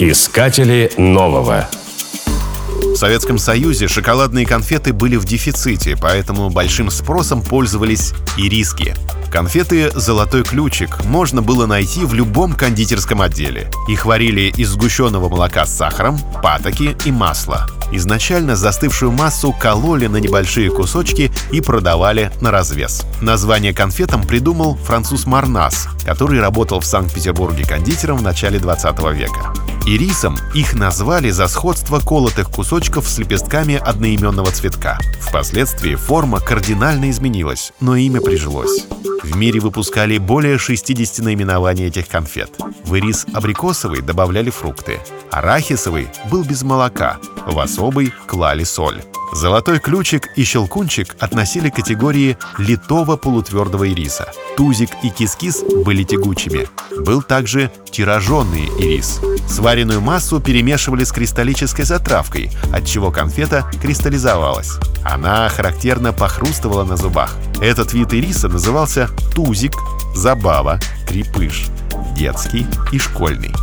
Искатели нового. В Советском Союзе шоколадные конфеты были в дефиците, поэтому большим спросом пользовались ириски. Конфеты «Золотой ключик» можно было найти в любом кондитерском отделе. Их варили из сгущенного молока с сахаром, патоки и масла. Изначально застывшую массу кололи на небольшие кусочки и продавали на развес. Название конфетам придумал француз Марнас, который работал в Санкт-Петербурге кондитером в начале 20 века. Ирисом их назвали за сходство колотых кусочков с лепестками одноименного цветка. Впоследствии форма кардинально изменилась, но имя прижилось. В мире выпускали более 60 наименований этих конфет. В ирис абрикосовый добавляли фрукты. Арахисовый был без молока, в особый клали соль. Золотой ключик и щелкунчик относили к категории литого полутвердого ириса. Тузик и кискис были тягучими. Был также тираженный ирис. Сваренную массу перемешивали с кристаллической затравкой, отчего конфета кристаллизовалась. Она характерно похрустывала на зубах. Этот вид ириса назывался тузик, забава, крепыш, детский и школьный.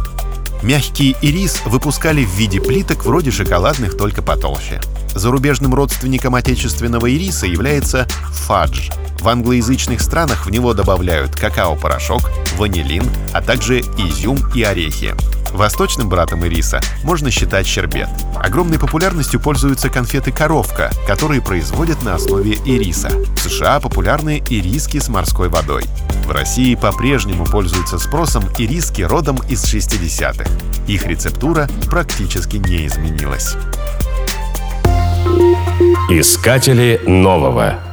Мягкий ирис выпускали в виде плиток вроде шоколадных, только потолще. Зарубежным родственником отечественного ириса является фадж. В англоязычных странах в него добавляют какао-порошок, ванилин, а также изюм и орехи. Восточным братом ириса можно считать щербет. Огромной популярностью пользуются конфеты «Коровка», которые производят на основе ириса. В США популярны ириски с морской водой. В России по-прежнему пользуются спросом ириски родом из 60-х. Их рецептура практически не изменилась. Искатели нового.